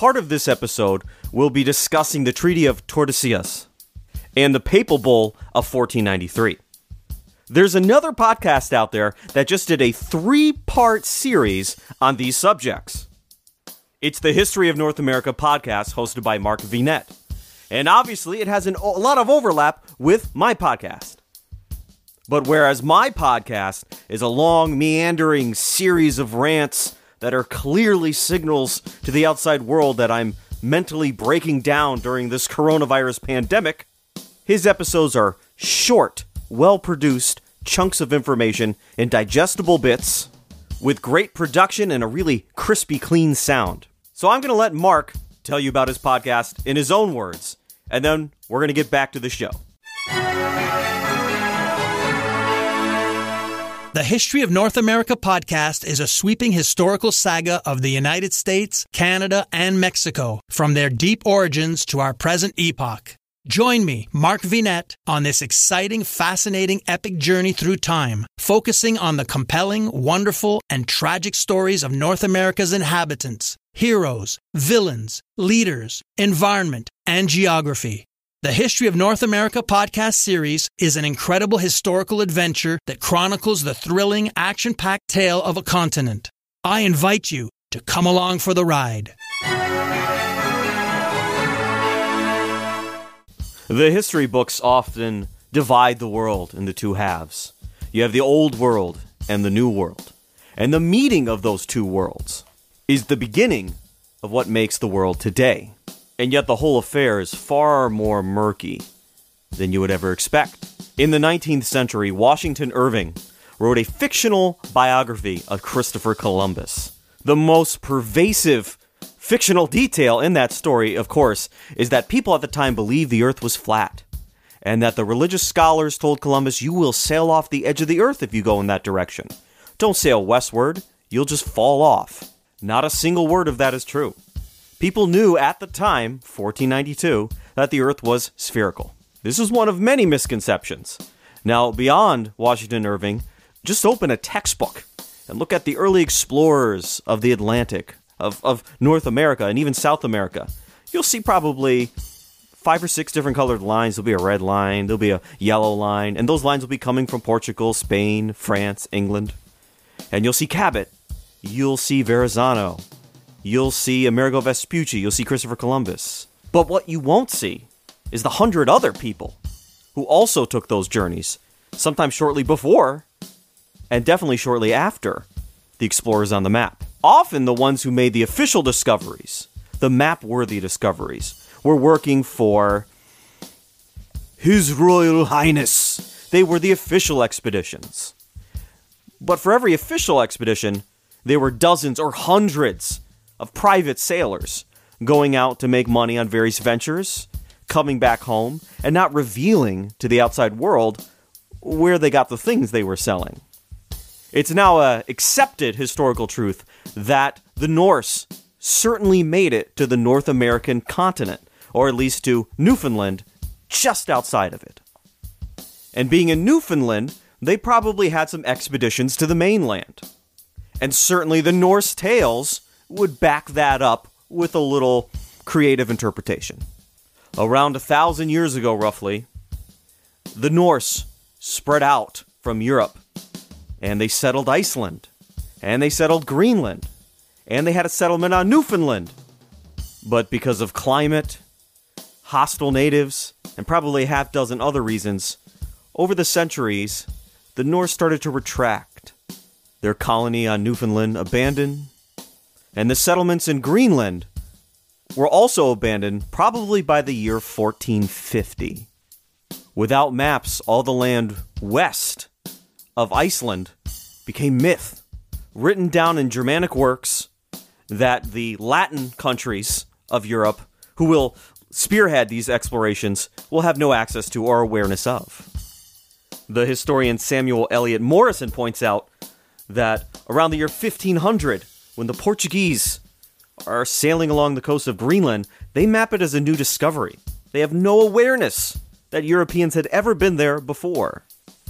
part of this episode, we'll be discussing the Treaty of Tordesillas and the Papal Bull of 1493. There's another podcast out there that just did a three part series on these subjects. It's the History of North America podcast hosted by Mark Vinet. And obviously, it has an, a lot of overlap with my podcast. But whereas my podcast is a long, meandering series of rants that are clearly signals to the outside world that I'm mentally breaking down during this coronavirus pandemic, his episodes are short, well produced chunks of information in digestible bits with great production and a really crispy, clean sound. So I'm going to let Mark tell you about his podcast in his own words, and then we're going to get back to the show. The History of North America podcast is a sweeping historical saga of the United States, Canada, and Mexico, from their deep origins to our present epoch. Join me, Mark Vinet, on this exciting, fascinating, epic journey through time, focusing on the compelling, wonderful, and tragic stories of North America's inhabitants, heroes, villains, leaders, environment, and geography. The History of North America podcast series is an incredible historical adventure that chronicles the thrilling, action packed tale of a continent. I invite you to come along for the ride. The history books often divide the world into two halves. You have the old world and the new world. And the meeting of those two worlds is the beginning of what makes the world today and yet the whole affair is far more murky than you would ever expect. In the 19th century, Washington Irving wrote a fictional biography of Christopher Columbus. The most pervasive fictional detail in that story, of course, is that people at the time believed the earth was flat, and that the religious scholars told Columbus, You will sail off the edge of the earth if you go in that direction. Don't sail westward, you'll just fall off. Not a single word of that is true. People knew at the time, 1492, that the Earth was spherical. This is one of many misconceptions. Now, beyond Washington Irving, just open a textbook and look at the early explorers of the Atlantic, of, of North America, and even South America. You'll see probably five or six different colored lines. There'll be a red line, there'll be a yellow line, and those lines will be coming from Portugal, Spain, France, England. And you'll see Cabot, you'll see Verrazano, You'll see Amerigo Vespucci, you'll see Christopher Columbus. But what you won't see is the hundred other people who also took those journeys, sometimes shortly before, and definitely shortly after the explorers on the map. Often the ones who made the official discoveries, the map worthy discoveries, were working for His Royal Highness. They were the official expeditions. But for every official expedition, there were dozens or hundreds of private sailors going out to make money on various ventures, coming back home, and not revealing to the outside world where they got the things they were selling. It's now a accepted historical truth that the Norse certainly made it to the North American continent, or at least to Newfoundland, just outside of it. And being in Newfoundland, they probably had some expeditions to the mainland. And certainly the Norse tales would back that up with a little creative interpretation. Around a thousand years ago, roughly, the Norse spread out from Europe and they settled Iceland and they settled Greenland and they had a settlement on Newfoundland. But because of climate, hostile natives, and probably a half dozen other reasons, over the centuries, the Norse started to retract. Their colony on Newfoundland abandoned, and the settlements in Greenland were also abandoned probably by the year 1450. Without maps, all the land west of Iceland became myth, written down in Germanic works that the Latin countries of Europe, who will spearhead these explorations, will have no access to or awareness of. The historian Samuel Eliot Morison points out that around the year 1500, when the Portuguese are sailing along the coast of Greenland, they map it as a new discovery. They have no awareness that Europeans had ever been there before.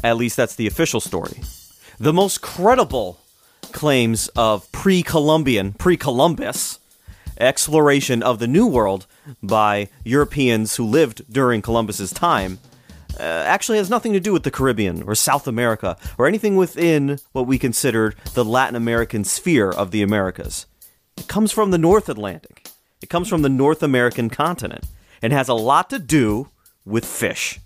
At least that's the official story. The most credible claims of pre Columbian, pre Columbus, exploration of the New World by Europeans who lived during Columbus's time uh, actually has nothing to do with the Caribbean or South America or anything within what we considered the Latin American sphere of the Americas. It comes from the North Atlantic. It comes from the North American continent and has a lot to do with fish.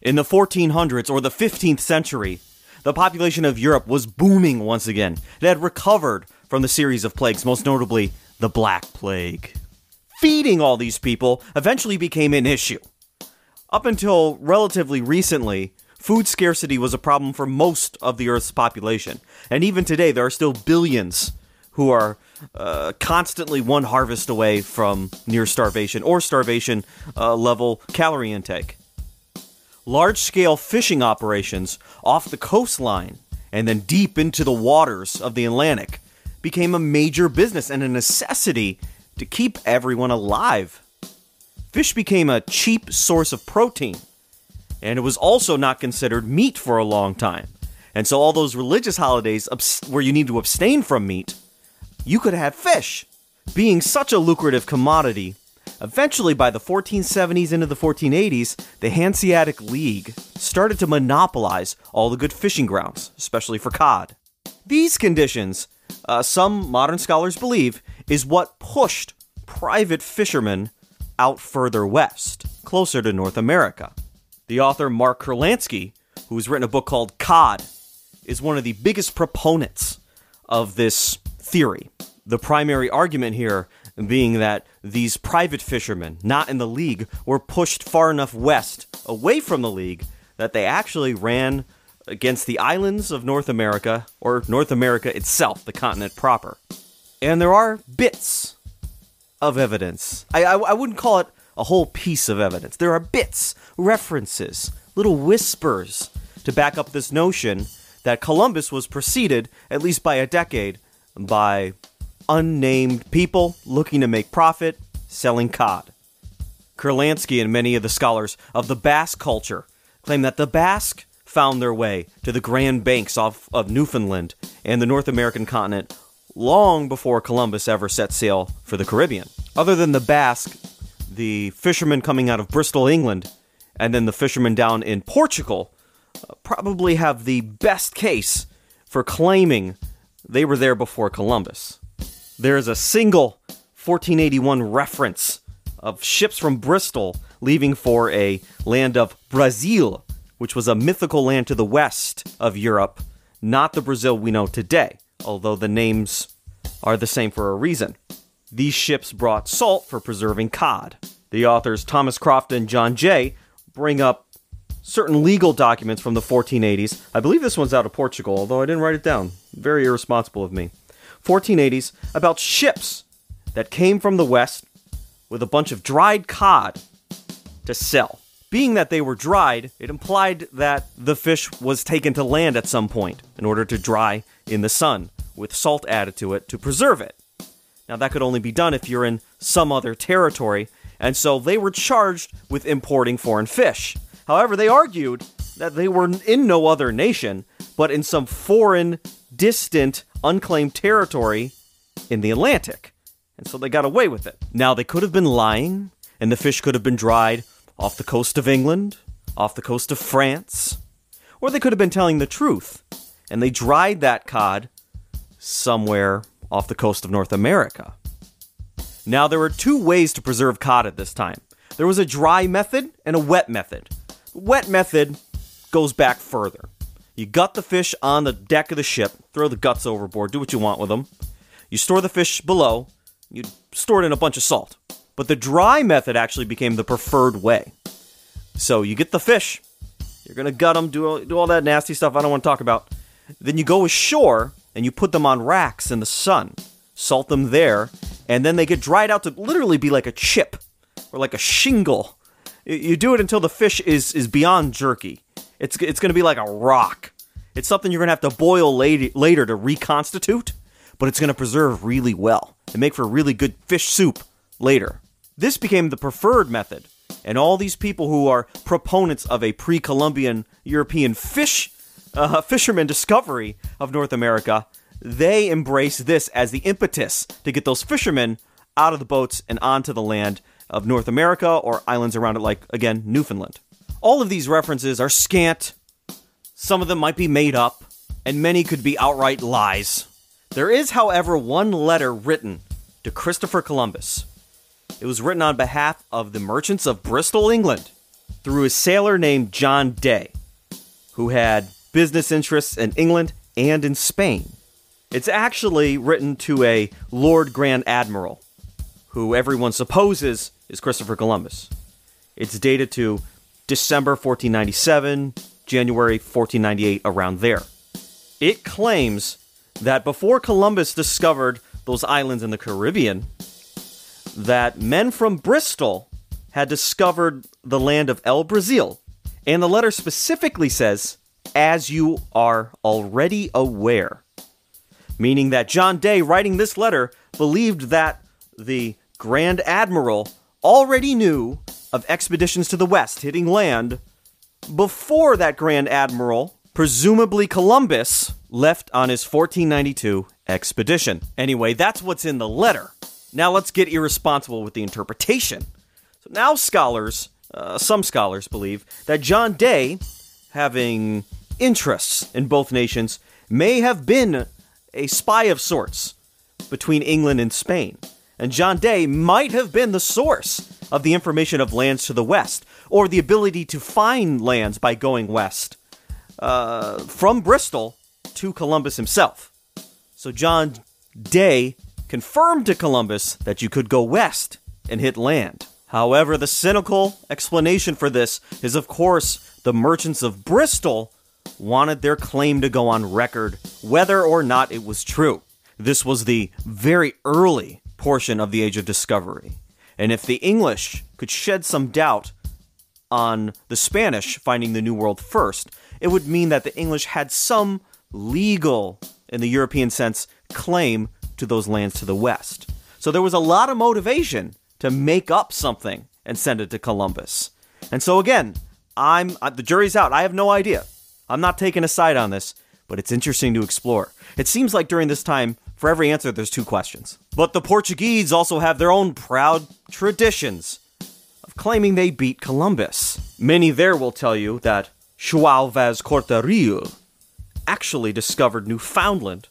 In the 1400s or the 15th century, the population of Europe was booming once again. It had recovered from the series of plagues, most notably the Black Plague. Feeding all these people eventually became an issue. Up until relatively recently, food scarcity was a problem for most of the Earth's population. And even today, there are still billions who are uh, constantly one harvest away from near starvation or starvation uh, level calorie intake. Large scale fishing operations off the coastline and then deep into the waters of the Atlantic became a major business and a necessity to keep everyone alive. Fish became a cheap source of protein, and it was also not considered meat for a long time. And so, all those religious holidays where you need to abstain from meat, you could have fish. Being such a lucrative commodity, Eventually, by the 1470s into the 1480s, the Hanseatic League started to monopolize all the good fishing grounds, especially for cod. These conditions, uh, some modern scholars believe, is what pushed private fishermen out further west, closer to North America. The author Mark Kurlansky, who's written a book called Cod, is one of the biggest proponents of this theory. The primary argument here being that these private fishermen, not in the league, were pushed far enough west, away from the league, that they actually ran against the islands of North America, or North America itself, the continent proper. And there are bits of evidence. I, I, I wouldn't call it a whole piece of evidence. There are bits, references, little whispers to back up this notion that Columbus was preceded, at least by a decade, by unnamed people looking to make profit selling cod. Kurlansky and many of the scholars of the Basque culture claim that the Basque found their way to the Grand Banks off of Newfoundland and the North American continent long before Columbus ever set sail for the Caribbean. Other than the Basque, the fishermen coming out of Bristol, England, and then the fishermen down in Portugal uh, probably have the best case for claiming they were there before Columbus. There is a single 1481 reference of ships from Bristol leaving for a land of Brazil, which was a mythical land to the west of Europe, not the Brazil we know today, although the names are the same for a reason. These ships brought salt for preserving cod. The authors Thomas Croft and John Jay bring up certain legal documents from the 1480s. I believe this one's out of Portugal, although I didn't write it down. Very irresponsible of me. 1480s about ships that came from the west with a bunch of dried cod to sell. Being that they were dried, it implied that the fish was taken to land at some point in order to dry in the sun with salt added to it to preserve it. Now, that could only be done if you're in some other territory, and so they were charged with importing foreign fish. However, they argued that they were in no other nation, but in some foreign, distant, unclaimed territory in the Atlantic. And so they got away with it. Now, they could have been lying, and the fish could have been dried off the coast of England, off the coast of France, or they could have been telling the truth, and they dried that cod somewhere off the coast of North America. Now, there were two ways to preserve cod at this time there was a dry method and a wet method. The wet method goes back further. You gut the fish on the deck of the ship, throw the guts overboard, do what you want with them. You store the fish below, you store it in a bunch of salt. But the dry method actually became the preferred way. So you get the fish, you're gonna gut them, do all, do all that nasty stuff I don't want to talk about. Then you go ashore and you put them on racks in the sun, salt them there, and then they get dried out to literally be like a chip or like a shingle. You do it until the fish is is beyond jerky. It's it's to be like a rock. It's something you're to have to boil later, later to reconstitute, but it's to preserve really well and make for really good fish soup later. This became the preferred method, and all these people who are proponents of a pre-Columbian European fish uh, fisherman discovery of North America, they embrace this as the impetus to get those fishermen out of the boats and onto the land of North America or islands around it, like, again, Newfoundland. All of these references are scant. Some of them might be made up, and many could be outright lies. There is, however, one letter written to Christopher Columbus. It was written on behalf of the merchants of Bristol, England, through a sailor named John Day, who had business interests in England and in Spain. It's actually written to a Lord Grand Admiral, who everyone supposes is Christopher Columbus. It's dated to December 1497, January 1498, around there. It claims that before Columbus discovered those islands in the Caribbean, that men from Bristol had discovered the land of El Brazil. And the letter specifically says, as you are already aware. Meaning that John Day, writing this letter, believed that the Grand Admiral already knew of expeditions to the west hitting land before that Grand Admiral, presumably Columbus, left on his 1492 expedition. Anyway, that's what's in the letter. Now let's get irresponsible with the interpretation. So now scholars, uh, some scholars believe that John Day, having interests in both nations, may have been a spy of sorts between England and Spain. And John Day might have been the source of the information of lands to the west, or the ability to find lands by going west uh, from Bristol to Columbus himself. So John Day confirmed to Columbus that you could go west and hit land. However, the cynical explanation for this is, of course, the merchants of Bristol wanted their claim to go on record, whether or not it was true. This was the very early portion of the Age of Discovery. And if the English could shed some doubt on the Spanish finding the New World first, it would mean that the English had some legal, in the European sense, claim to those lands to the west. So there was a lot of motivation to make up something and send it to Columbus. And so again, I'm uh, the jury's out. I have no idea. I'm not taking a side on this, but it's interesting to explore. It seems like during this time, for every answer, there's two questions. But the Portuguese also have their own proud traditions of claiming they beat Columbus. Many there will tell you that João Vaz Corte-Real actually discovered Newfoundland,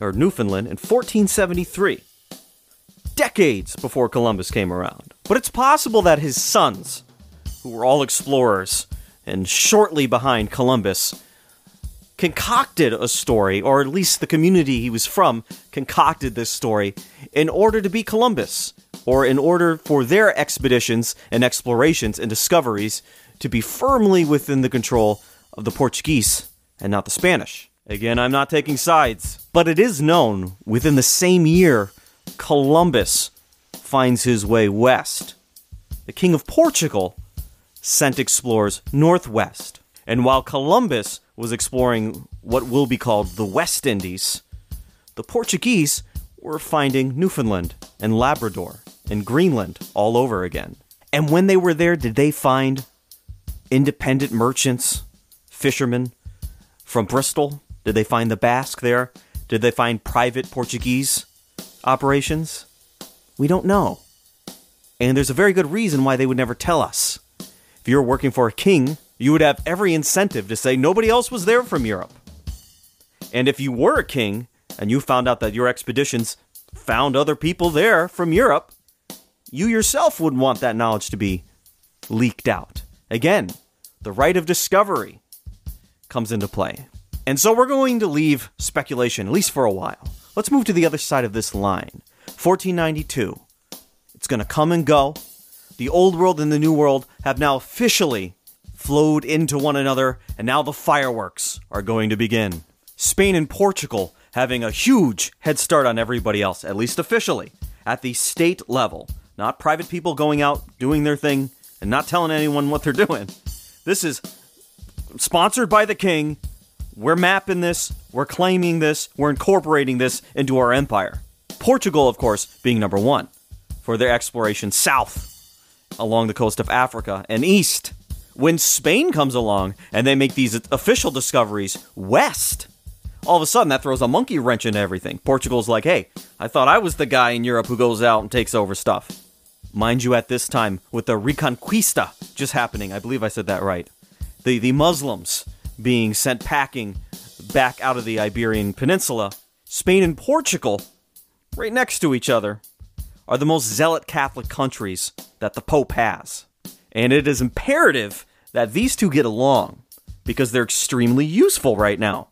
or Newfoundland, in 1473, decades before Columbus came around. But it's possible that his sons, who were all explorers, and shortly behind Columbus, concocted a story, or at least the community he was from concocted this story in order to be Columbus, or in order for their expeditions and explorations and discoveries to be firmly within the control of the Portuguese and not the Spanish. Again, I'm not taking sides, but it is known within the same year Columbus finds his way west. The King of Portugal sent explorers northwest. And while Columbus was exploring what will be called the West Indies, the Portuguese were finding Newfoundland and Labrador and Greenland all over again. And when they were there, did they find independent merchants, fishermen from Bristol? Did they find the Basque there? Did they find private Portuguese operations? We don't know. And there's a very good reason why they would never tell us. If you were working for a king, you would have every incentive to say nobody else was there from Europe. And if you were a king and you found out that your expeditions found other people there from Europe, you yourself would want that knowledge to be leaked out. Again, the right of discovery comes into play. And so we're going to leave speculation, at least for a while. Let's move to the other side of this line 1492. It's going to come and go the old world and the new world have now officially flowed into one another, and now the fireworks are going to begin. Spain and Portugal having a huge head start on everybody else, at least officially, at the state level. Not private people going out doing their thing and not telling anyone what they're doing. This is sponsored by the king. We're mapping this, we're claiming this, we're incorporating this into our empire. Portugal, of course, being number one for their exploration south along the coast of Africa and east. When Spain comes along and they make these official discoveries west, all of a sudden that throws a monkey wrench into everything. Portugal's like, hey, I thought I was the guy in Europe who goes out and takes over stuff. Mind you, at this time, with the Reconquista just happening, I believe I said that right. The, the Muslims being sent packing back out of the Iberian Peninsula, Spain and Portugal, right next to each other, are the most zealot Catholic countries that the Pope has. And it is imperative that these two get along because they're extremely useful right now.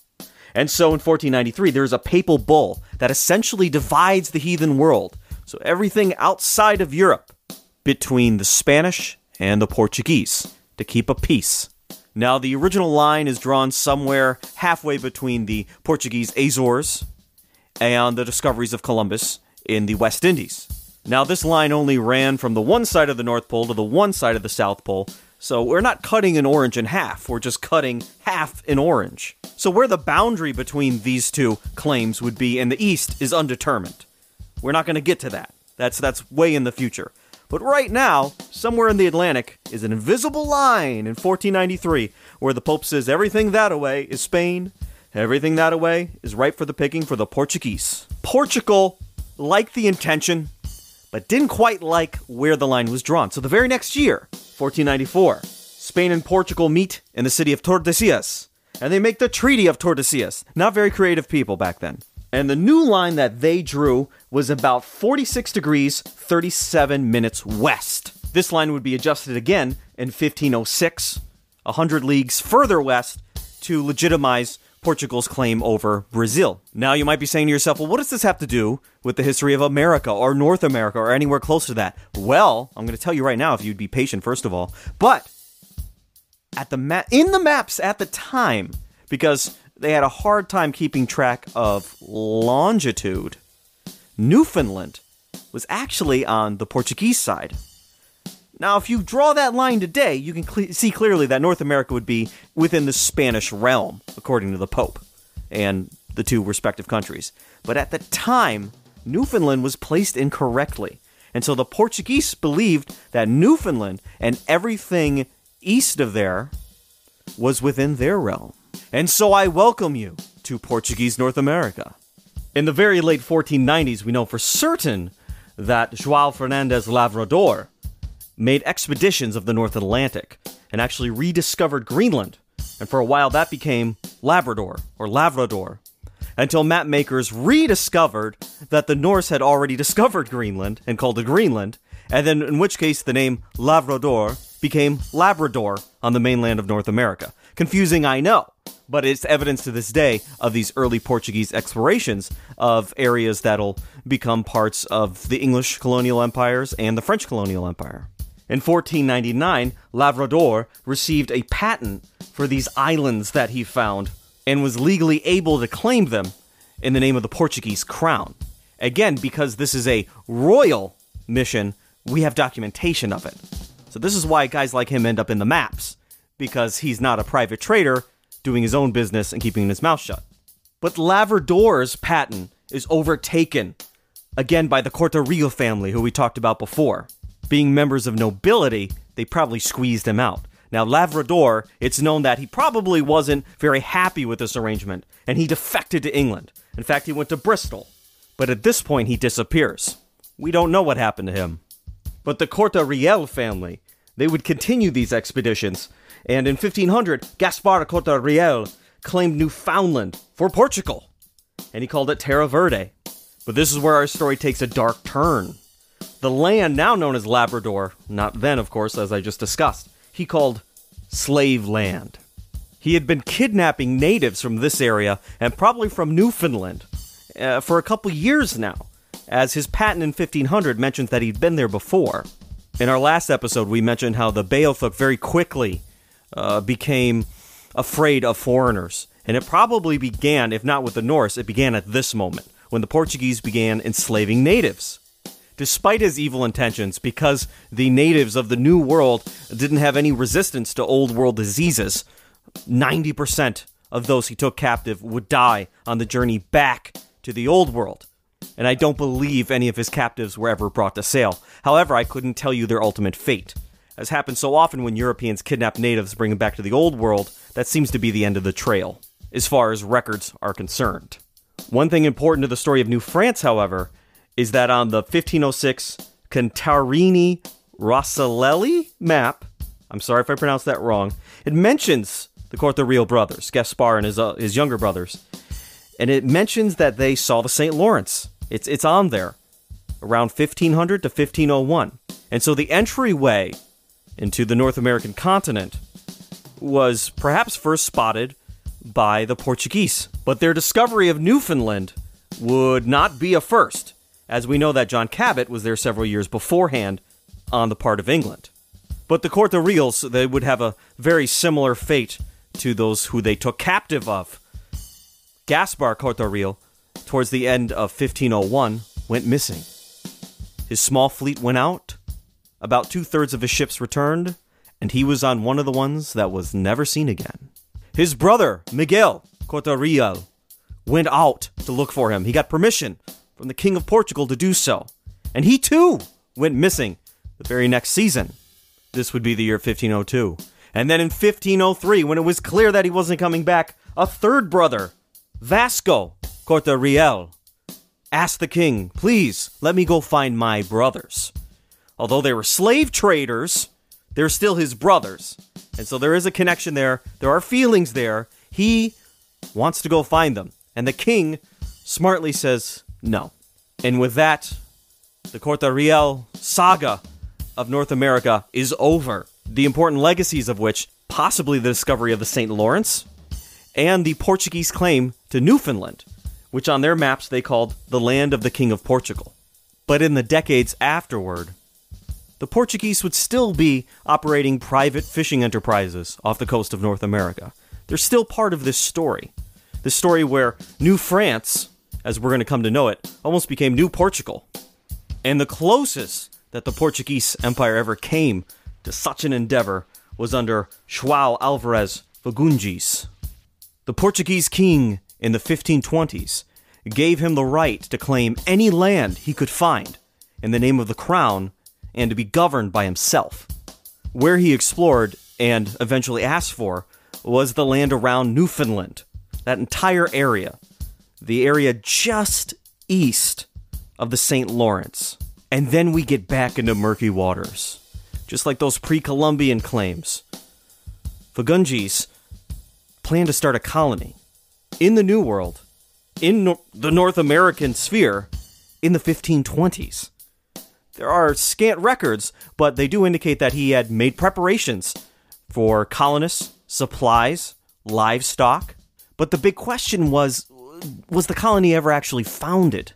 And so in 1493, there's a papal bull that essentially divides the heathen world. So everything outside of Europe between the Spanish and the Portuguese to keep a peace. Now, the original line is drawn somewhere halfway between the Portuguese Azores and the discoveries of Columbus in the West Indies. Now, this line only ran from the one side of the North Pole to the one side of the South Pole, so we're not cutting an orange in half, we're just cutting half an orange. So, where the boundary between these two claims would be in the East is undetermined. We're not going to get to that. That's, that's way in the future. But right now, somewhere in the Atlantic is an invisible line in 1493 where the Pope says everything that away is Spain, everything that away is ripe for the picking for the Portuguese. Portugal liked the intention, but didn't quite like where the line was drawn. So the very next year, 1494, Spain and Portugal meet in the city of Tordesillas, and they make the Treaty of Tordesillas. Not very creative people back then. And the new line that they drew was about 46 degrees 37 minutes west. This line would be adjusted again in 1506, 100 leagues further west, to legitimize Portugal's claim over Brazil. Now you might be saying to yourself, well, what does this have to do with the history of America or North America or anywhere close to that? Well, I'm going to tell you right now if you'd be patient first of all. But at the ma- in the maps at the time because they had a hard time keeping track of longitude. Newfoundland was actually on the Portuguese side. Now, if you draw that line today, you can cle see clearly that North America would be within the Spanish realm, according to the Pope and the two respective countries. But at the time, Newfoundland was placed incorrectly. And so the Portuguese believed that Newfoundland and everything east of there was within their realm. And so I welcome you to Portuguese North America. In the very late 1490s, we know for certain that João Fernandes Lavrador made expeditions of the North Atlantic and actually rediscovered Greenland. And for a while, that became Labrador or Lavrador until mapmakers rediscovered that the Norse had already discovered Greenland and called it Greenland, and then in which case the name Lavrador became Labrador on the mainland of North America. Confusing, I know, but it's evidence to this day of these early Portuguese explorations of areas that'll become parts of the English colonial empires and the French colonial empire. In 1499, Lavrador received a patent for these islands that he found and was legally able to claim them in the name of the Portuguese crown. Again, because this is a royal mission, we have documentation of it. So this is why guys like him end up in the maps, because he's not a private trader doing his own business and keeping his mouth shut. But Lavrador's patent is overtaken again by the Corte-Real family, who we talked about before. Being members of nobility, they probably squeezed him out. Now, Lavrador, it's known that he probably wasn't very happy with this arrangement, and he defected to England. In fact, he went to Bristol. But at this point, he disappears. We don't know what happened to him. But the Corte-Real family, they would continue these expeditions, and in 1500, Gaspar Corte-Real claimed Newfoundland for Portugal, and he called it Terra Verde. But this is where our story takes a dark turn. The land now known as Labrador, not then, of course, as I just discussed, he called slave land. He had been kidnapping natives from this area and probably from Newfoundland uh, for a couple years now, as his patent in 1500 mentions that he'd been there before. In our last episode, we mentioned how the Beothuk very quickly uh, became afraid of foreigners. And it probably began, if not with the Norse, it began at this moment, when the Portuguese began enslaving natives despite his evil intentions, because the natives of the New World didn't have any resistance to Old World diseases, 90% of those he took captive would die on the journey back to the Old World. And I don't believe any of his captives were ever brought to sale. However, I couldn't tell you their ultimate fate. As happens so often when Europeans kidnap natives, bring them back to the Old World, that seems to be the end of the trail. as far as records are concerned. One thing important to the story of New France, however, is that on the 1506 Contarini Rosselli map, I'm sorry if I pronounced that wrong, it mentions the Corte-Real brothers, Gaspar and his, uh, his younger brothers, and it mentions that they saw the St. Lawrence. It's, it's on there, around 1500 to 1501. And so the entryway into the North American continent was perhaps first spotted by the Portuguese. But their discovery of Newfoundland would not be a first, as we know that John Cabot was there several years beforehand on the part of England. But the Corte-Reals, they would have a very similar fate to those who they took captive of. Gaspar Corte-Real, towards the end of 1501, went missing. His small fleet went out, about two thirds of his ships returned, and he was on one of the ones that was never seen again. His brother, Miguel Corte-Real, went out to look for him. He got permission from the King of Portugal to do so. And he too went missing the very next season. This would be the year 1502. And then in 1503, when it was clear that he wasn't coming back, a third brother, Vasco Corte-Real, asked the king, Please let me go find my brothers. Although they were slave traders, they're still his brothers. And so there is a connection there. There are feelings there. He wants to go find them. And the king smartly says no. And with that, the Corte-Real saga of North America is over. The important legacies of which, possibly the discovery of the St. Lawrence and the Portuguese claim to Newfoundland, which on their maps they called the land of the King of Portugal. But in the decades afterward, the Portuguese would still be operating private fishing enterprises off the coast of North America. They're still part of this story. This story where New France, as we're going to come to know it, almost became New Portugal. And the closest that the Portuguese Empire ever came to such an endeavor was under João Alvarez Fagundes. The Portuguese king in the 1520s gave him the right to claim any land he could find in the name of the crown and to be governed by himself. Where he explored and eventually asked for was the land around Newfoundland, that entire area, the area just east of the St. Lawrence. And then we get back into murky waters, just like those pre Columbian claims. Fagundes plan to start a colony in the New World, in the North American sphere, in the 1520s. There are scant records, but they do indicate that he had made preparations for colonists, supplies, livestock. But the big question was was the colony ever actually founded?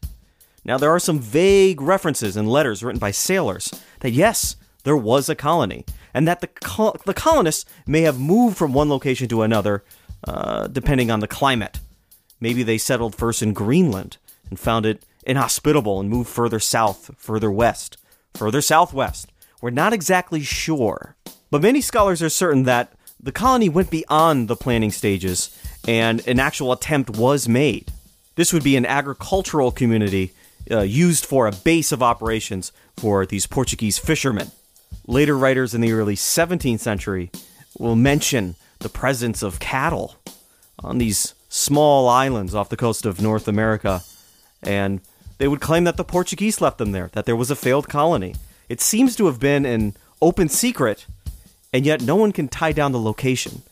Now, there are some vague references in letters written by sailors that yes, there was a colony, and that the, col- the colonists may have moved from one location to another uh, depending on the climate. Maybe they settled first in Greenland and found it inhospitable and moved further south, further west, further southwest. We're not exactly sure. But many scholars are certain that the colony went beyond the planning stages and an actual attempt was made. This would be an agricultural community uh, used for a base of operations for these Portuguese fishermen. Later writers in the early 17th century will mention the presence of cattle on these small islands off the coast of North America, and they would claim that the Portuguese left them there, that there was a failed colony. It seems to have been an open secret, and yet no one can tie down the location.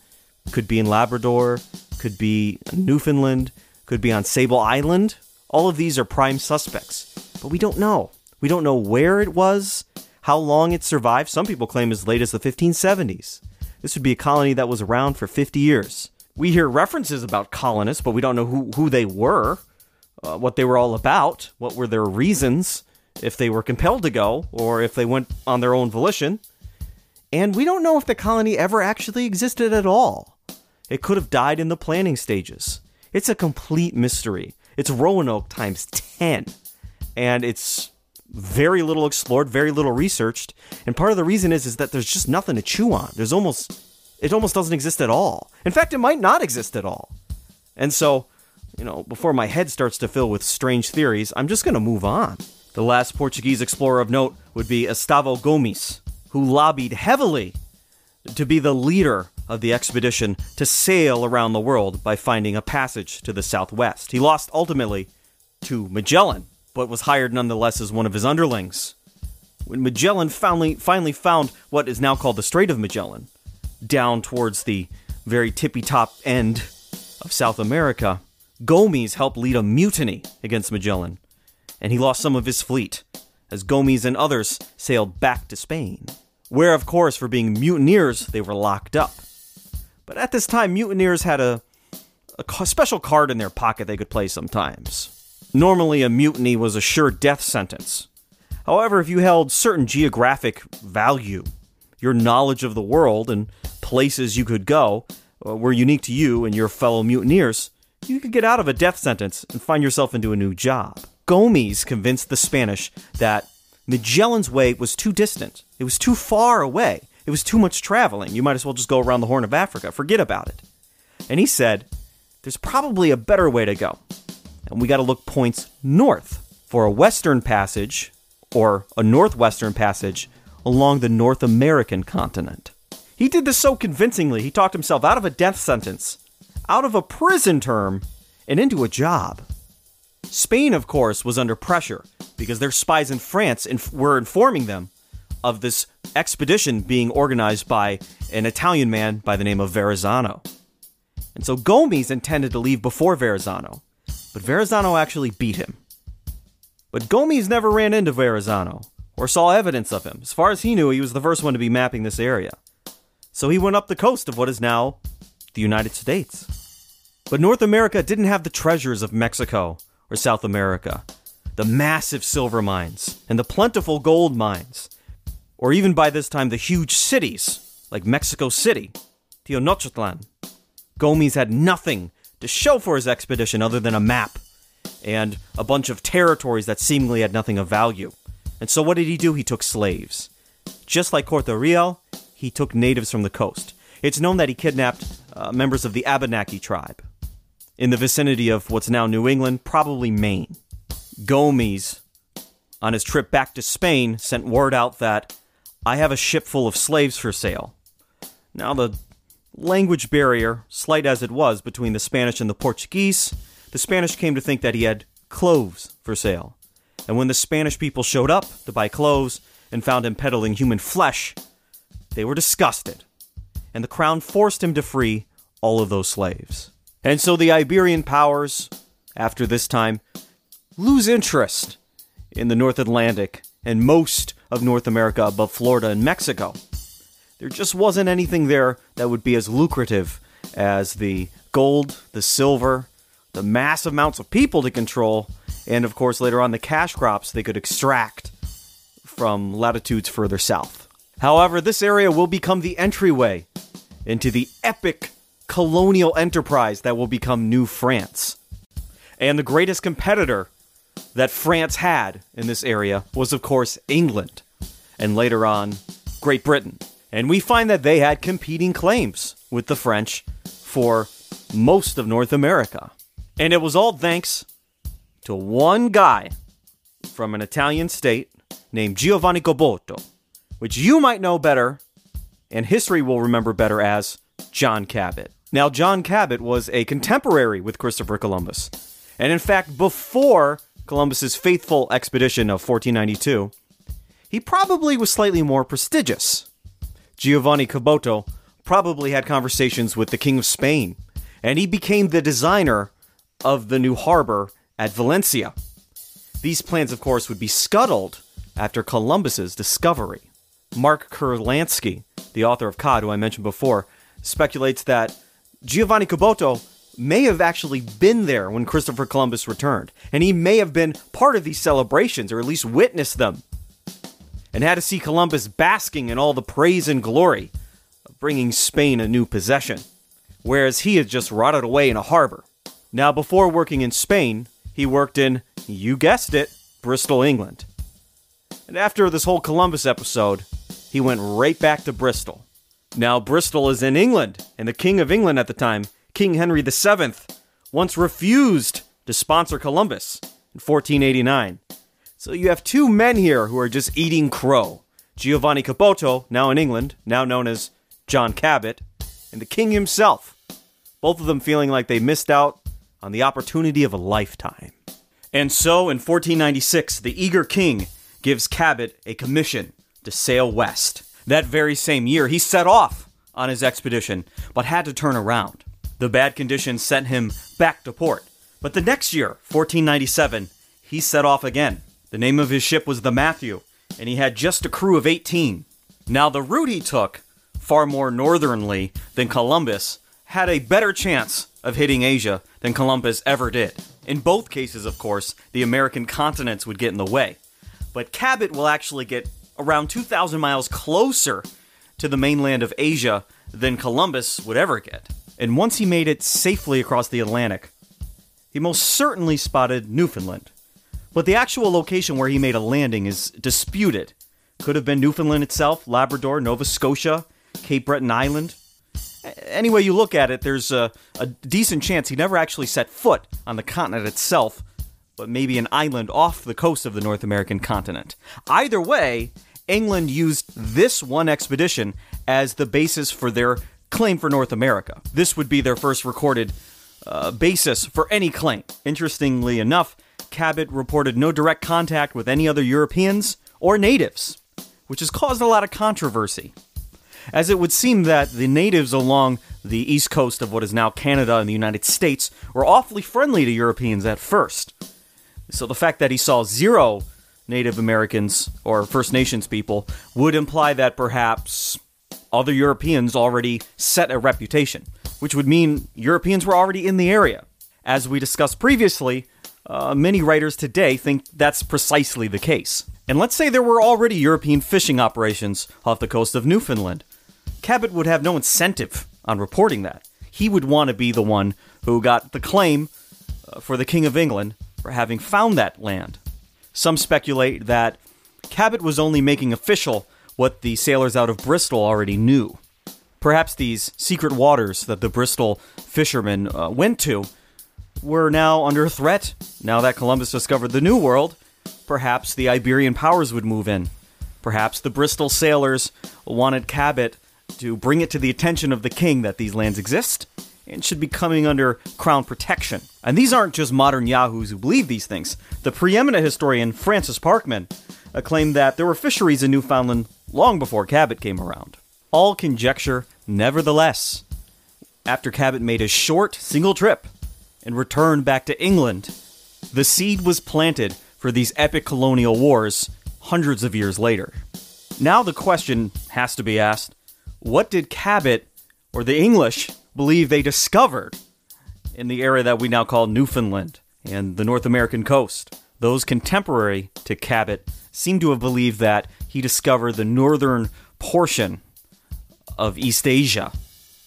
Could be in Labrador, could be Newfoundland, could be on Sable Island. All of these are prime suspects, but we don't know. We don't know where it was, how long it survived. Some people claim as late as the 1570s. This would be a colony that was around for 50 years. We hear references about colonists, but we don't know who, who they were, uh, what they were all about, what were their reasons, if they were compelled to go, or if they went on their own volition. And we don't know if the colony ever actually existed at all. It could have died in the planning stages. It's a complete mystery. It's Roanoke times 10. And it's very little explored, very little researched. And part of the reason is is that there's just nothing to chew on. There's almost it almost doesn't exist at all. In fact, it might not exist at all. And so, you know, before my head starts to fill with strange theories, I'm just going to move on. The last Portuguese explorer of note would be Estevão Gomes, who lobbied heavily to be the leader of the expedition to sail around the world by finding a passage to the southwest. He lost ultimately to Magellan, but was hired nonetheless as one of his underlings. When Magellan finally, finally found what is now called the Strait of Magellan, down towards the very tippy top end of South America, Gomes helped lead a mutiny against Magellan, and he lost some of his fleet as Gomes and others sailed back to Spain, where, of course, for being mutineers, they were locked up. But at this time, mutineers had a, a special card in their pocket they could play sometimes. Normally, a mutiny was a sure death sentence. However, if you held certain geographic value, your knowledge of the world and places you could go uh, were unique to you and your fellow mutineers, you could get out of a death sentence and find yourself into a new job. Gomes convinced the Spanish that Magellan's way was too distant. It was too far away. It was too much traveling. You might as well just go around the Horn of Africa. Forget about it. And he said, There's probably a better way to go. And we got to look points north for a western passage or a northwestern passage along the North American continent. He did this so convincingly, he talked himself out of a death sentence, out of a prison term, and into a job. Spain, of course, was under pressure because their spies in France inf- were informing them of this expedition being organized by an Italian man by the name of Verrazano. And so Gomes intended to leave before Verrazano, but Verrazano actually beat him. But Gomes never ran into Verrazano or saw evidence of him. As far as he knew, he was the first one to be mapping this area. So he went up the coast of what is now the United States. But North America didn't have the treasures of Mexico or South America, the massive silver mines and the plentiful gold mines, or even by this time the huge cities like Mexico City, Tenochtitlan. Gomes had nothing to show for his expedition other than a map and a bunch of territories that seemingly had nothing of value. And so what did he do? He took slaves. Just like Corte Real, he took natives from the coast. It's known that he kidnapped uh, members of the Abenaki tribe in the vicinity of what's now New England, probably Maine. Gomes, on his trip back to Spain, sent word out that I have a ship full of slaves for sale. Now, the language barrier, slight as it was between the Spanish and the Portuguese, the Spanish came to think that he had cloves for sale. And when the Spanish people showed up to buy clothes and found him peddling human flesh, they were disgusted. And the crown forced him to free all of those slaves. And so the Iberian powers, after this time, lose interest in the North Atlantic and most of North America above Florida and Mexico. There just wasn't anything there that would be as lucrative as the gold, the silver, the massive amounts of people to control, and of course later on the cash crops they could extract from latitudes further south. However, this area will become the entryway into the epic colonial enterprise that will become New France. And the greatest competitor that France had in this area was, of course, England, and later on, Great Britain. And we find that they had competing claims with the French for most of North America. And it was all thanks to one guy from an Italian state named Giovanni Caboto, which you might know better, and history will remember better as John Cabot. Now, John Cabot was a contemporary with Christopher Columbus. And in fact, before Columbus's faithful expedition of 1492, he probably was slightly more prestigious. Giovanni Caboto probably had conversations with the King of Spain, and he became the designer of the new harbor at Valencia. These plans, of course, would be scuttled after Columbus's discovery. Mark Kurlansky, the author of Cod, who I mentioned before, speculates that Giovanni Caboto may have actually been there when Christopher Columbus returned, and he may have been part of these celebrations, or at least witnessed them, and had to see Columbus basking in all the praise and glory of bringing Spain a new possession, whereas he had just rotted away in a harbor. Now, before working in Spain, he worked in, you guessed it, Bristol, England. And after this whole Columbus episode, he went right back to Bristol now, Bristol is in England, and the King of England at the time, King Henry VII, once refused to sponsor Columbus in 1489. So you have two men here who are just eating crow Giovanni Caboto, now in England, now known as John Cabot, and the king himself, both of them feeling like they missed out on the opportunity of a lifetime. And so, in 1496, the eager king gives Cabot a commission to sail west. That very same year, he set off on his expedition, but had to turn around. The bad conditions sent him back to port. But the next year, 1497, he set off again. The name of his ship was the Matthew, and he had just a crew of 18. Now, the route he took, far more northernly than Columbus, had a better chance of hitting Asia than Columbus ever did. In both cases, of course, the American continents would get in the way. But Cabot will actually get around 2,000 miles closer to the mainland of Asia than Columbus would ever get. And once he made it safely across the Atlantic, he most certainly spotted Newfoundland. But the actual location where he made a landing is disputed. Could have been Newfoundland itself, Labrador, Nova Scotia, Cape Breton Island. Any way you look at it, there's a, a decent chance he never actually set foot on the continent itself, but maybe an island off the coast of the North American continent. Either way, England used this one expedition as the basis for their claim for North America. This would be their first recorded uh, basis for any claim. Interestingly enough, Cabot reported no direct contact with any other Europeans or natives, which has caused a lot of controversy. As it would seem that the natives along the east coast of what is now Canada and the United States were awfully friendly to Europeans at first. So the fact that he saw zero Native Americans or First Nations people would imply that perhaps other Europeans already set a reputation, which would mean Europeans were already in the area. As we discussed previously, uh, many writers today think that's precisely the case. And let's say there were already European fishing operations off the coast of Newfoundland. Cabot would have no incentive on reporting that. He would want to be the one who got the claim uh, for the King of England for having found that land. Some speculate that Cabot was only making official what the sailors out of Bristol already knew. Perhaps these secret waters that the Bristol fishermen uh, went to were now under threat. Now that Columbus discovered the New World, perhaps the Iberian powers would move in. Perhaps the Bristol sailors wanted Cabot to bring it to the attention of the king that these lands exist and should be coming under crown protection. And these aren't just modern yahoos who believe these things. The preeminent historian Francis Parkman claimed that there were fisheries in Newfoundland long before Cabot came around. All conjecture, nevertheless. After Cabot made a short, single trip and returned back to England, the seed was planted for these epic colonial wars hundreds of years later. Now the question has to be asked what did Cabot or the English believe they discovered in the area that we now call Newfoundland and the North American coast? Those contemporary to Cabot seem to have believed that he discovered the northern portion of East Asia,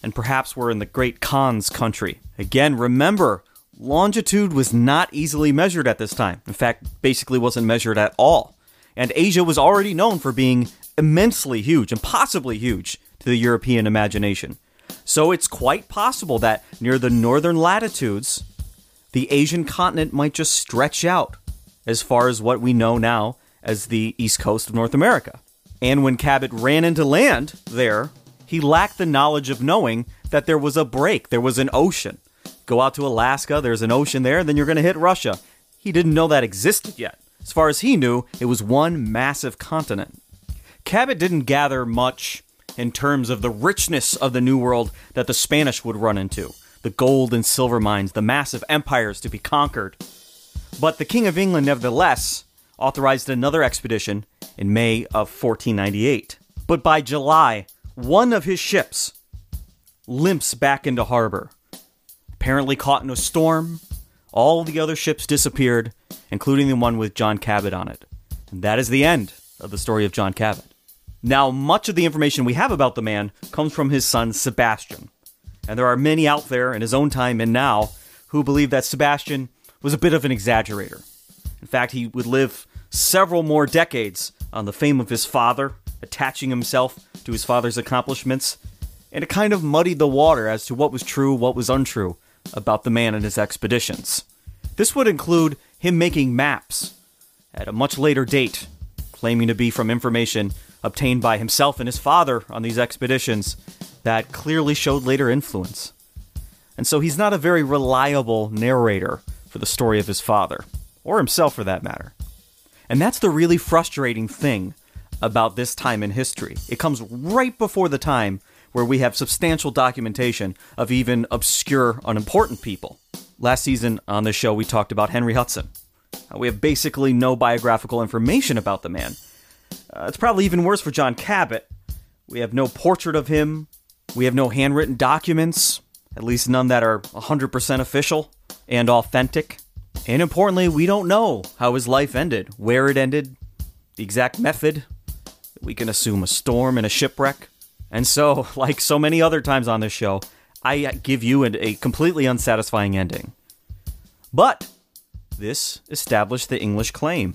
and perhaps were in the Great Khan's country. Again, remember, longitude was not easily measured at this time. In fact, basically wasn't measured at all. And Asia was already known for being immensely huge, impossibly huge to the European imagination. So it's quite possible that near the northern latitudes, the Asian continent might just stretch out as far as what we know now as the east coast of North America. And when Cabot ran into land there, he lacked the knowledge of knowing that there was a break, there was an ocean. Go out to Alaska, there's an ocean there, then you're going to hit Russia. He didn't know that existed yet. As far as he knew, it was one massive continent. Cabot didn't gather much in terms of the richness of the New World that the Spanish would run into the gold and silver mines, the massive empires to be conquered. But the King of England, nevertheless, authorized another expedition in May of 1498. But by July, one of his ships limps back into harbor. Apparently caught in a storm, all the other ships disappeared, including the one with John Cabot on it. And that is the end of the story of John Cabot. Now, much of the information we have about the man comes from his son Sebastian. And there are many out there in his own time and now who believe that Sebastian was a bit of an exaggerator. In fact, he would live several more decades on the fame of his father, attaching himself to his father's accomplishments, and it kind of muddied the water as to what was true, what was untrue about the man and his expeditions. This would include him making maps at a much later date, claiming to be from information obtained by himself and his father on these expeditions, that clearly showed later influence. And so he's not a very reliable narrator for the story of his father, or himself for that matter. And that's the really frustrating thing about this time in history. It comes right before the time where we have substantial documentation of even obscure, unimportant people. Last season on this show, we talked about Henry Hudson. Uh, we have basically no biographical information about the man. Uh, it's probably even worse for John Cabot. We have no portrait of him. We have no handwritten documents, at least none that are 100% official and authentic. And importantly, we don't know how his life ended, where it ended, the exact method. We can assume a storm and a shipwreck. And so, like so many other times on this show, I give you a completely unsatisfying ending. But this established the English claim,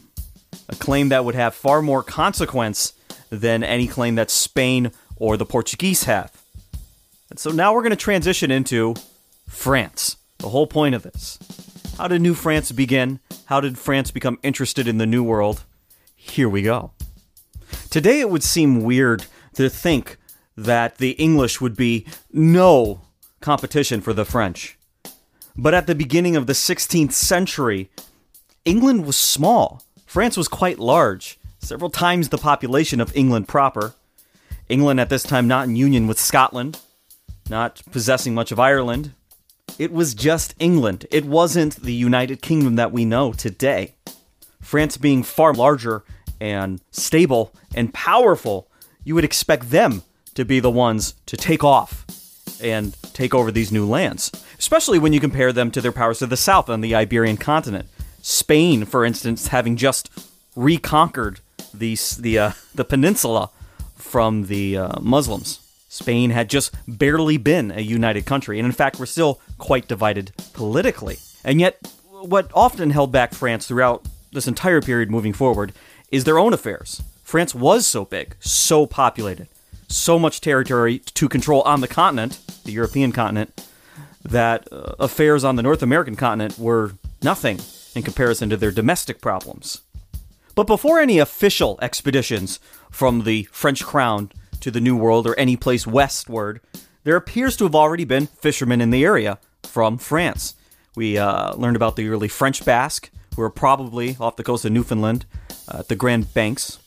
a claim that would have far more consequence than any claim that Spain or the Portuguese have. And so now we're going to transition into France, the whole point of this. How did New France begin? How did France become interested in the New World? Here we go. Today it would seem weird to think that the English would be no competition for the French. But at the beginning of the 16th century, England was small. France was quite large, several times the population of England proper. England at this time not in union with Scotland, not possessing much of Ireland. It was just England. It wasn't the United Kingdom that we know today. France being far larger and stable and powerful, you would expect them to be the ones to take off and take over these new lands, especially when you compare them to their powers to the south on the Iberian continent. Spain, for instance, having just reconquered the the uh, the peninsula from the uh, Muslims. Spain had just barely been a united country, and in fact, we're still quite divided politically. And yet, what often held back France throughout this entire period moving forward is their own affairs. France was so big, so populated, so much territory to control on the continent, the European continent, that uh, affairs on the North American continent were nothing in comparison to their domestic problems. But before any official expeditions from the French crown to the New World or any place westward, there appears to have already been fishermen in the area from France. We uh, learned about the early French Basque, who were probably off the coast of Newfoundland uh, at the Grand Banks.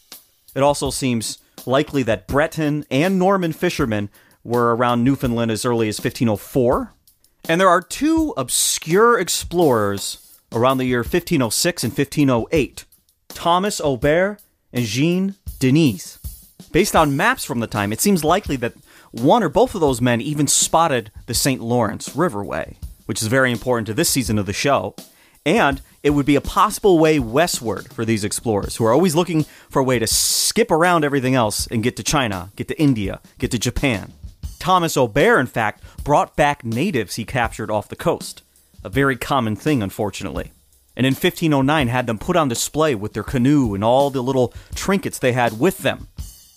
It also seems likely that Breton and Norman fishermen were around Newfoundland as early as 1504. And there are two obscure explorers around the year 1506 and 1508 Thomas Aubert and Jean Denys. Based on maps from the time, it seems likely that one or both of those men even spotted the St. Lawrence Riverway, which is very important to this season of the show. And it would be a possible way westward for these explorers who are always looking for a way to skip around everything else and get to China, get to India, get to Japan. Thomas Aubert, in fact, brought back natives he captured off the coast, a very common thing, unfortunately. And in 1509 had them put on display with their canoe and all the little trinkets they had with them,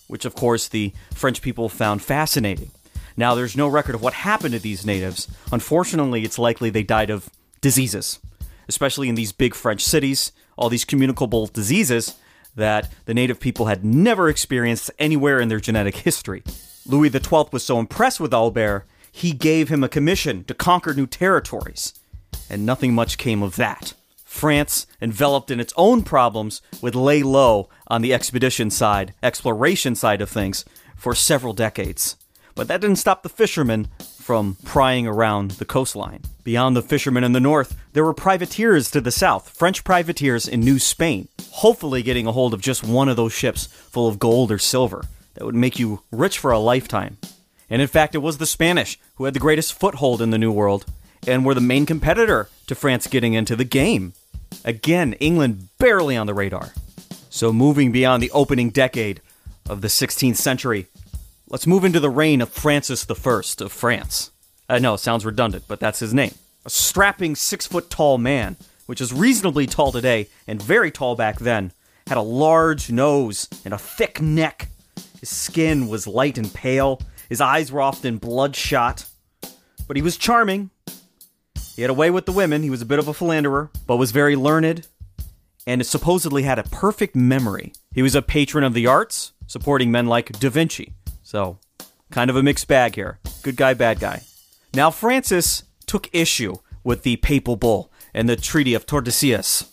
which of course the French people found fascinating. Now, there's no record of what happened to these natives. Unfortunately, it's likely they died of diseases especially in these big French cities, all these communicable diseases that the native people had never experienced anywhere in their genetic history. Louis XII was so impressed with Albert, he gave him a commission to conquer new territories. And nothing much came of that. France, enveloped in its own problems, would lay low on the expedition side, exploration side of things, for several decades. But that didn't stop the fishermen from prying around the coastline. Beyond the fishermen in the north, there were privateers to the south, French privateers in New Spain, hopefully getting a hold of just one of those ships full of gold or silver that would make you rich for a lifetime. And in fact, it was the Spanish who had the greatest foothold in the New World and were the main competitor to France getting into the game. Again, England barely on the radar. So, moving beyond the opening decade of the 16th century, Let's move into the reign of Francis I of France. Uh, I know, sounds redundant, but that's his name. A strapping six foot tall man, which is reasonably tall today and very tall back then, had a large nose and a thick neck. His skin was light and pale, his eyes were often bloodshot. But he was charming. He had a way with the women, he was a bit of a philanderer, but was very learned, and supposedly had a perfect memory. He was a patron of the arts, supporting men like Da Vinci, so, kind of a mixed bag here. Good guy, bad guy. Now, Francis took issue with the papal bull and the Treaty of Tordesillas.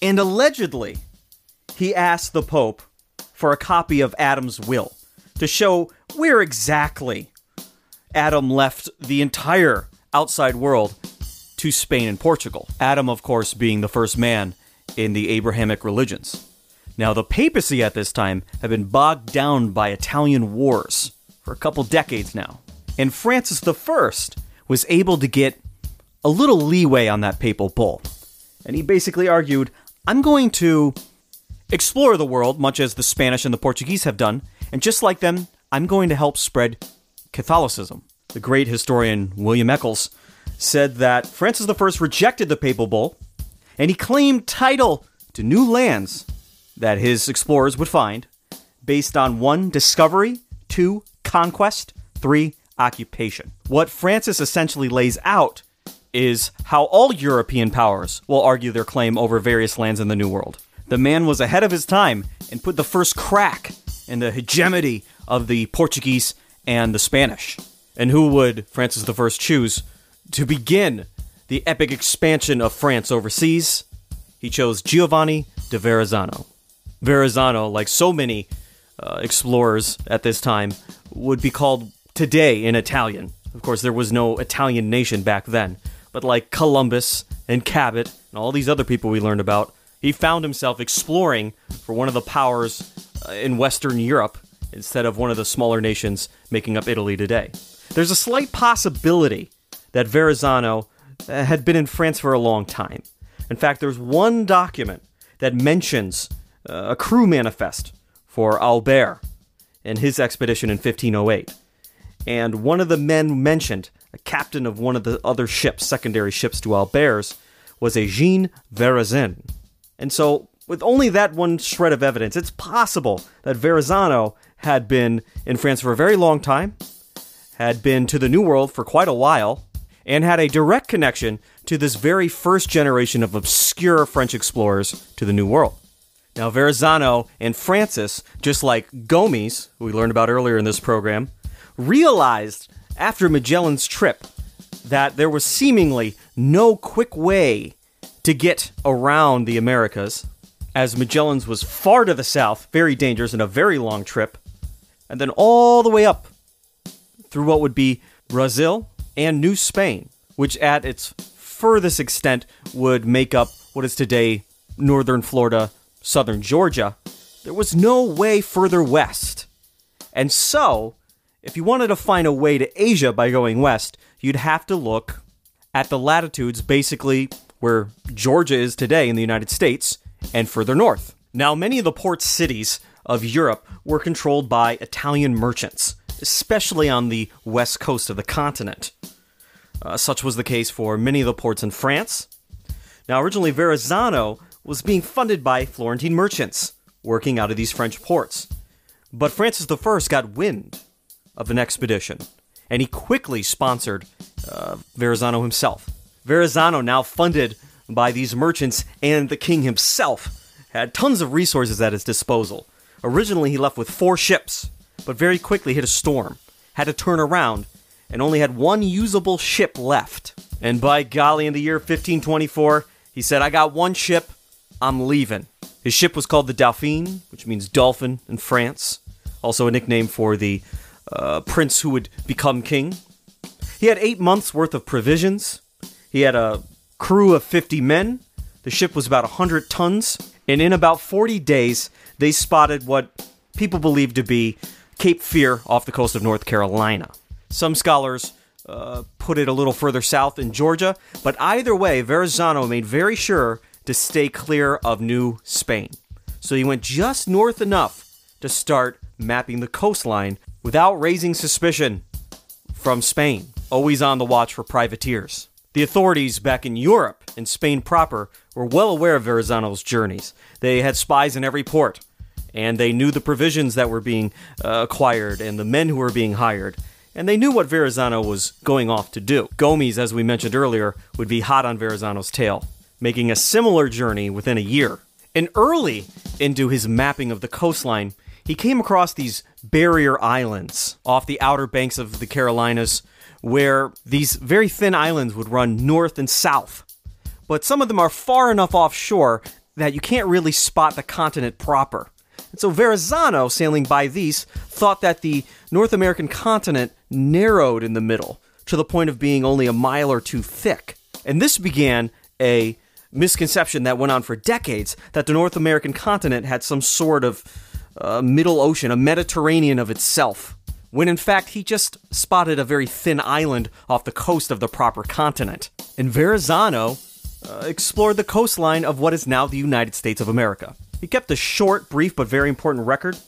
And allegedly, he asked the Pope for a copy of Adam's will to show where exactly Adam left the entire outside world to Spain and Portugal. Adam, of course, being the first man in the Abrahamic religions. Now, the papacy at this time had been bogged down by Italian wars for a couple decades now. And Francis I was able to get a little leeway on that papal bull. And he basically argued I'm going to explore the world, much as the Spanish and the Portuguese have done, and just like them, I'm going to help spread Catholicism. The great historian William Eccles said that Francis I rejected the papal bull, and he claimed title to new lands that his explorers would find based on one, discovery, two, conquest, three, occupation. What Francis essentially lays out is how all European powers will argue their claim over various lands in the New World. The man was ahead of his time and put the first crack in the hegemony of the Portuguese and the Spanish. And who would Francis I choose to begin the epic expansion of France overseas? He chose Giovanni de Verrazzano. Verrazzano, like so many uh, explorers at this time, would be called today in Italian. Of course, there was no Italian nation back then, but like Columbus and Cabot and all these other people we learned about, he found himself exploring for one of the powers uh, in Western Europe instead of one of the smaller nations making up Italy today. There's a slight possibility that Verrazzano uh, had been in France for a long time. In fact, there's one document that mentions uh, a crew manifest for Albert and his expedition in 1508. And one of the men mentioned, a captain of one of the other ships, secondary ships to Albert's, was a Jean Verrazin. And so, with only that one shred of evidence, it's possible that Verrazzano had been in France for a very long time, had been to the New World for quite a while, and had a direct connection to this very first generation of obscure French explorers to the New World. Now, Verrazzano and Francis, just like Gomes, who we learned about earlier in this program, realized after Magellan's trip that there was seemingly no quick way to get around the Americas, as Magellan's was far to the south, very dangerous, and a very long trip, and then all the way up through what would be Brazil and New Spain, which at its furthest extent would make up what is today northern Florida, southern Georgia, there was no way further west. And so, if you wanted to find a way to Asia by going west, you'd have to look at the latitudes basically where Georgia is today in the United States and further north. Now, many of the port cities of Europe were controlled by Italian merchants, especially on the west coast of the continent. Uh, such was the case for many of the ports in France. Now, originally, Verrazzano was being funded by Florentine merchants working out of these French ports. But Francis I got wind of an expedition, and he quickly sponsored uh, Verrazzano himself. Verrazzano, now funded by these merchants and the king himself, had tons of resources at his disposal. Originally, he left with four ships, but very quickly hit a storm, had to turn around, and only had one usable ship left. And by golly, in the year 1524, he said, I got one ship, I'm leaving. His ship was called the Dauphine, which means dolphin in France, also a nickname for the uh, prince who would become king. He had eight months worth of provisions. He had a crew of 50 men. The ship was about 100 tons. And in about 40 days, they spotted what people believed to be Cape Fear off the coast of North Carolina. Some scholars uh, put it a little further south in Georgia, but either way, Verrazzano made very sure to stay clear of New Spain. So he went just north enough to start mapping the coastline without raising suspicion from Spain, always on the watch for privateers. The authorities back in Europe and Spain proper were well aware of Verrazzano's journeys. They had spies in every port, and they knew the provisions that were being uh, acquired and the men who were being hired. And they knew what Verrazzano was going off to do. Gomes, as we mentioned earlier, would be hot on Verrazzano's tail making a similar journey within a year. And early into his mapping of the coastline, he came across these barrier islands off the outer banks of the Carolinas where these very thin islands would run north and south. But some of them are far enough offshore that you can't really spot the continent proper. And so Verrazano, sailing by these, thought that the North American continent narrowed in the middle to the point of being only a mile or two thick. And this began a misconception that went on for decades that the North American continent had some sort of uh, middle ocean, a Mediterranean of itself, when in fact he just spotted a very thin island off the coast of the proper continent. And Verrazano uh, explored the coastline of what is now the United States of America. He kept a short, brief, but very important record.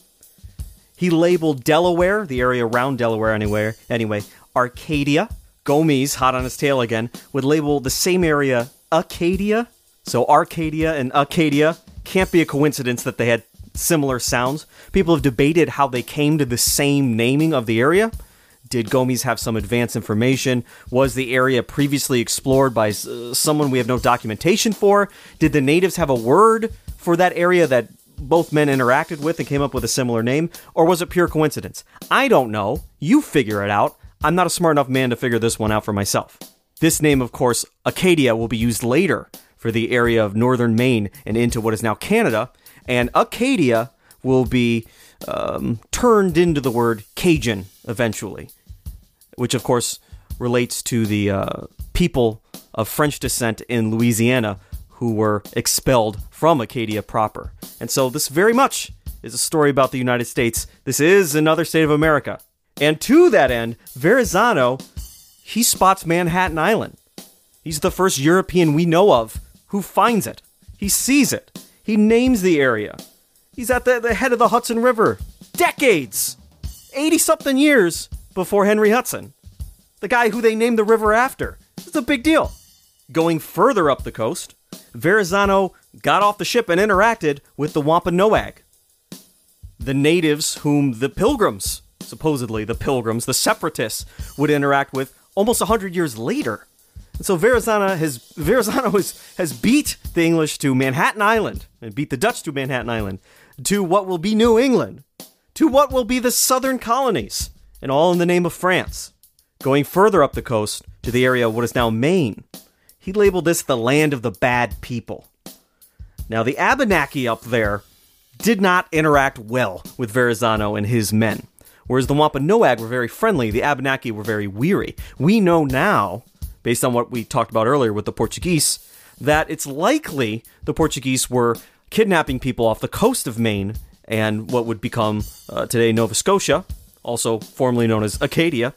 He labeled Delaware, the area around Delaware anywhere, anyway, Arcadia. Gomes, hot on his tail again, would label the same area Acadia. So Arcadia and Acadia can't be a coincidence that they had similar sounds. People have debated how they came to the same naming of the area. Did Gomes have some advanced information? Was the area previously explored by uh, someone we have no documentation for? Did the natives have a word for that area that both men interacted with and came up with a similar name? Or was it pure coincidence? I don't know. You figure it out. I'm not a smart enough man to figure this one out for myself. This name, of course, Acadia, will be used later for the area of northern Maine and into what is now Canada. And Acadia will be um, turned into the word Cajun eventually, which of course relates to the uh, people of French descent in Louisiana who were expelled from Acadia proper. And so this very much is a story about the United States. This is another state of America. And to that end, Verrazano, he spots Manhattan Island. He's the first European we know of who finds it. He sees it. He names the area. He's at the, the head of the Hudson River. Decades! 80 something years before Henry Hudson. The guy who they named the river after. It's a big deal. Going further up the coast, Verrazano got off the ship and interacted with the Wampanoag, the natives whom the pilgrims, supposedly the pilgrims, the separatists, would interact with almost 100 years later. And so Verrazano has Verrazano has, has beat the English to Manhattan Island and beat the Dutch to Manhattan Island, to what will be New England, to what will be the southern colonies, and all in the name of France. Going further up the coast to the area of what is now Maine, he labeled this the land of the bad people. Now, the Abenaki up there did not interact well with Verrazano and his men. Whereas the Wampanoag were very friendly, the Abenaki were very weary. We know now, based on what we talked about earlier with the Portuguese, that it's likely the Portuguese were kidnapping people off the coast of Maine and what would become uh, today Nova Scotia, also formerly known as Acadia,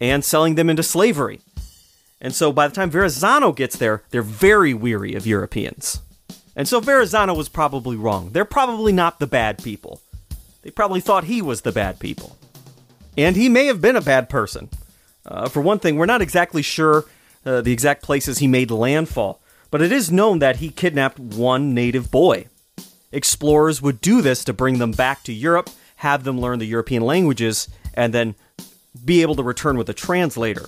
and selling them into slavery. And so by the time Verrazano gets there, they're very weary of Europeans. And so Verrazano was probably wrong. They're probably not the bad people. They probably thought he was the bad people. And he may have been a bad person. Uh, for one thing, we're not exactly sure uh, the exact places he made landfall, but it is known that he kidnapped one native boy. Explorers would do this to bring them back to Europe, have them learn the European languages, and then be able to return with a translator.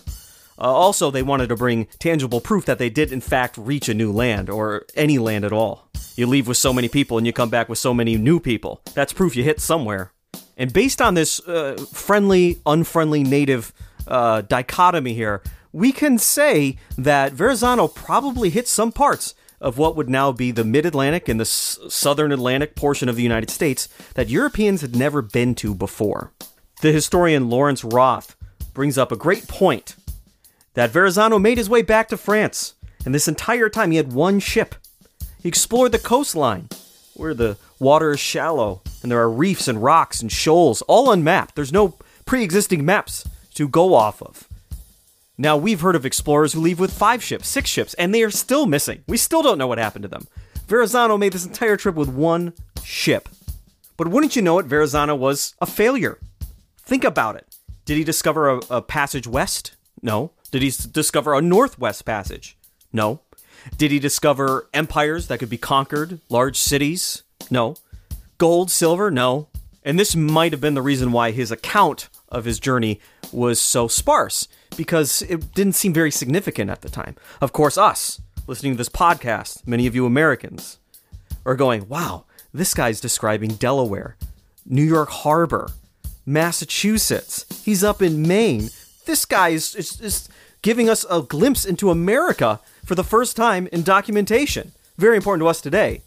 Uh, also, they wanted to bring tangible proof that they did, in fact, reach a new land, or any land at all. You leave with so many people and you come back with so many new people. That's proof you hit somewhere. And based on this uh, friendly, unfriendly native uh, dichotomy here, we can say that Verrazano probably hit some parts of what would now be the mid Atlantic and the s- southern Atlantic portion of the United States that Europeans had never been to before. The historian Lawrence Wroth brings up a great point that Verrazano made his way back to France, and this entire time he had one ship. He explored the coastline, where the water is shallow, and there are reefs and rocks and shoals, all unmapped. There's no pre existing maps to go off of. Now, we've heard of explorers who leave with five ships, six ships, and they are still missing. We still don't know what happened to them. Verrazano made this entire trip with one ship. But wouldn't you know it, Verrazano was a failure. Think about it. Did he discover a, a passage west? No. Did he discover a northwest passage? No. Did he discover empires that could be conquered, large cities? No. Gold, silver? No. And this might have been the reason why his account of his journey was so sparse, because it didn't seem very significant at the time. Of course, us, listening to this podcast, many of you Americans, are going, wow, this guy's describing Delaware. New York Harbor, Massachusetts. He's up in Maine. This guy is, is, is giving us a glimpse into America for the first time in documentation. Very important to us today.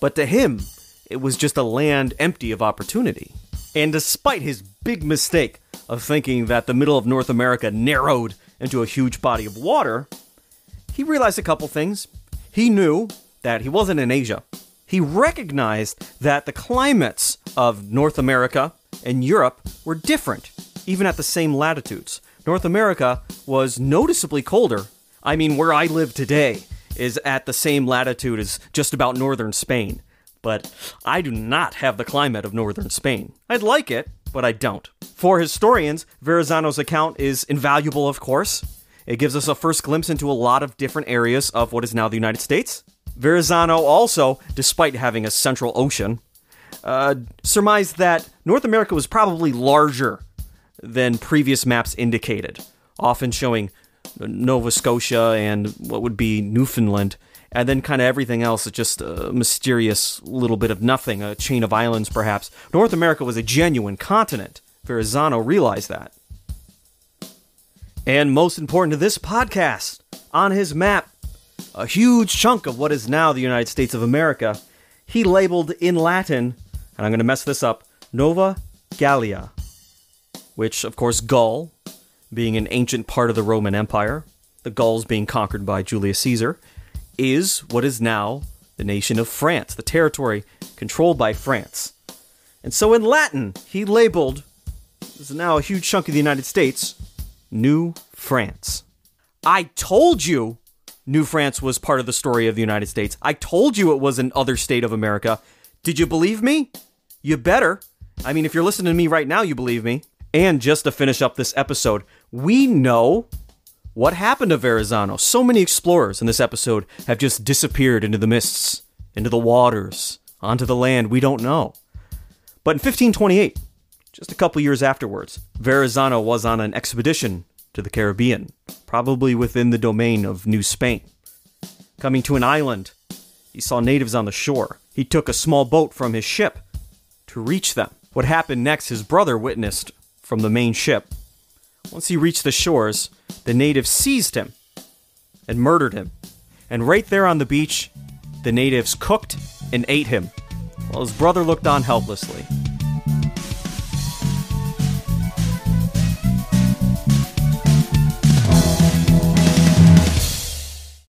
But to him, it was just a land empty of opportunity. And despite his big mistake of thinking that the middle of North America narrowed into a huge body of water, he realized a couple things. He knew that he wasn't in Asia. He recognized that the climates of North America and Europe were different, even at the same latitudes. North America was noticeably colder. I mean, where I live today is at the same latitude as just about northern Spain. But I do not have the climate of northern Spain. I'd like it, but I don't. For historians, Verrazano's account is invaluable, of course. It gives us a first glimpse into a lot of different areas of what is now the United States. Verrazano also, despite having a central ocean, uh, surmised that North America was probably larger than previous maps indicated, often showing Nova Scotia and what would be Newfoundland, and then kind of everything else is just a mysterious little bit of nothing, a chain of islands perhaps. North America was a genuine continent. Verrazano realized that. And most important to this podcast, on his map, a huge chunk of what is now the United States of America, he labeled in Latin, and I'm going to mess this up, Nova Gallia, which, of course, Gaul, being an ancient part of the Roman Empire, the Gauls being conquered by Julius Caesar, is what is now the nation of France, the territory controlled by France. And so in Latin, he labeled, this is now a huge chunk of the United States, New France. I told you New France was part of the story of the United States. I told you it was an other state of America. Did you believe me? You better. I mean, if you're listening to me right now, you believe me. And just to finish up this episode, we know what happened to Verrazano. So many explorers in this episode have just disappeared into the mists, into the waters, onto the land we don't know. But in 1528, just a couple years afterwards, Verrazano was on an expedition to the Caribbean, probably within the domain of New Spain. Coming to an island, he saw natives on the shore. He took a small boat from his ship to reach them. What happened next, his brother witnessed from the main ship. Once he reached the shores, the natives seized him and murdered him. And right there on the beach, the natives cooked and ate him, while his brother looked on helplessly.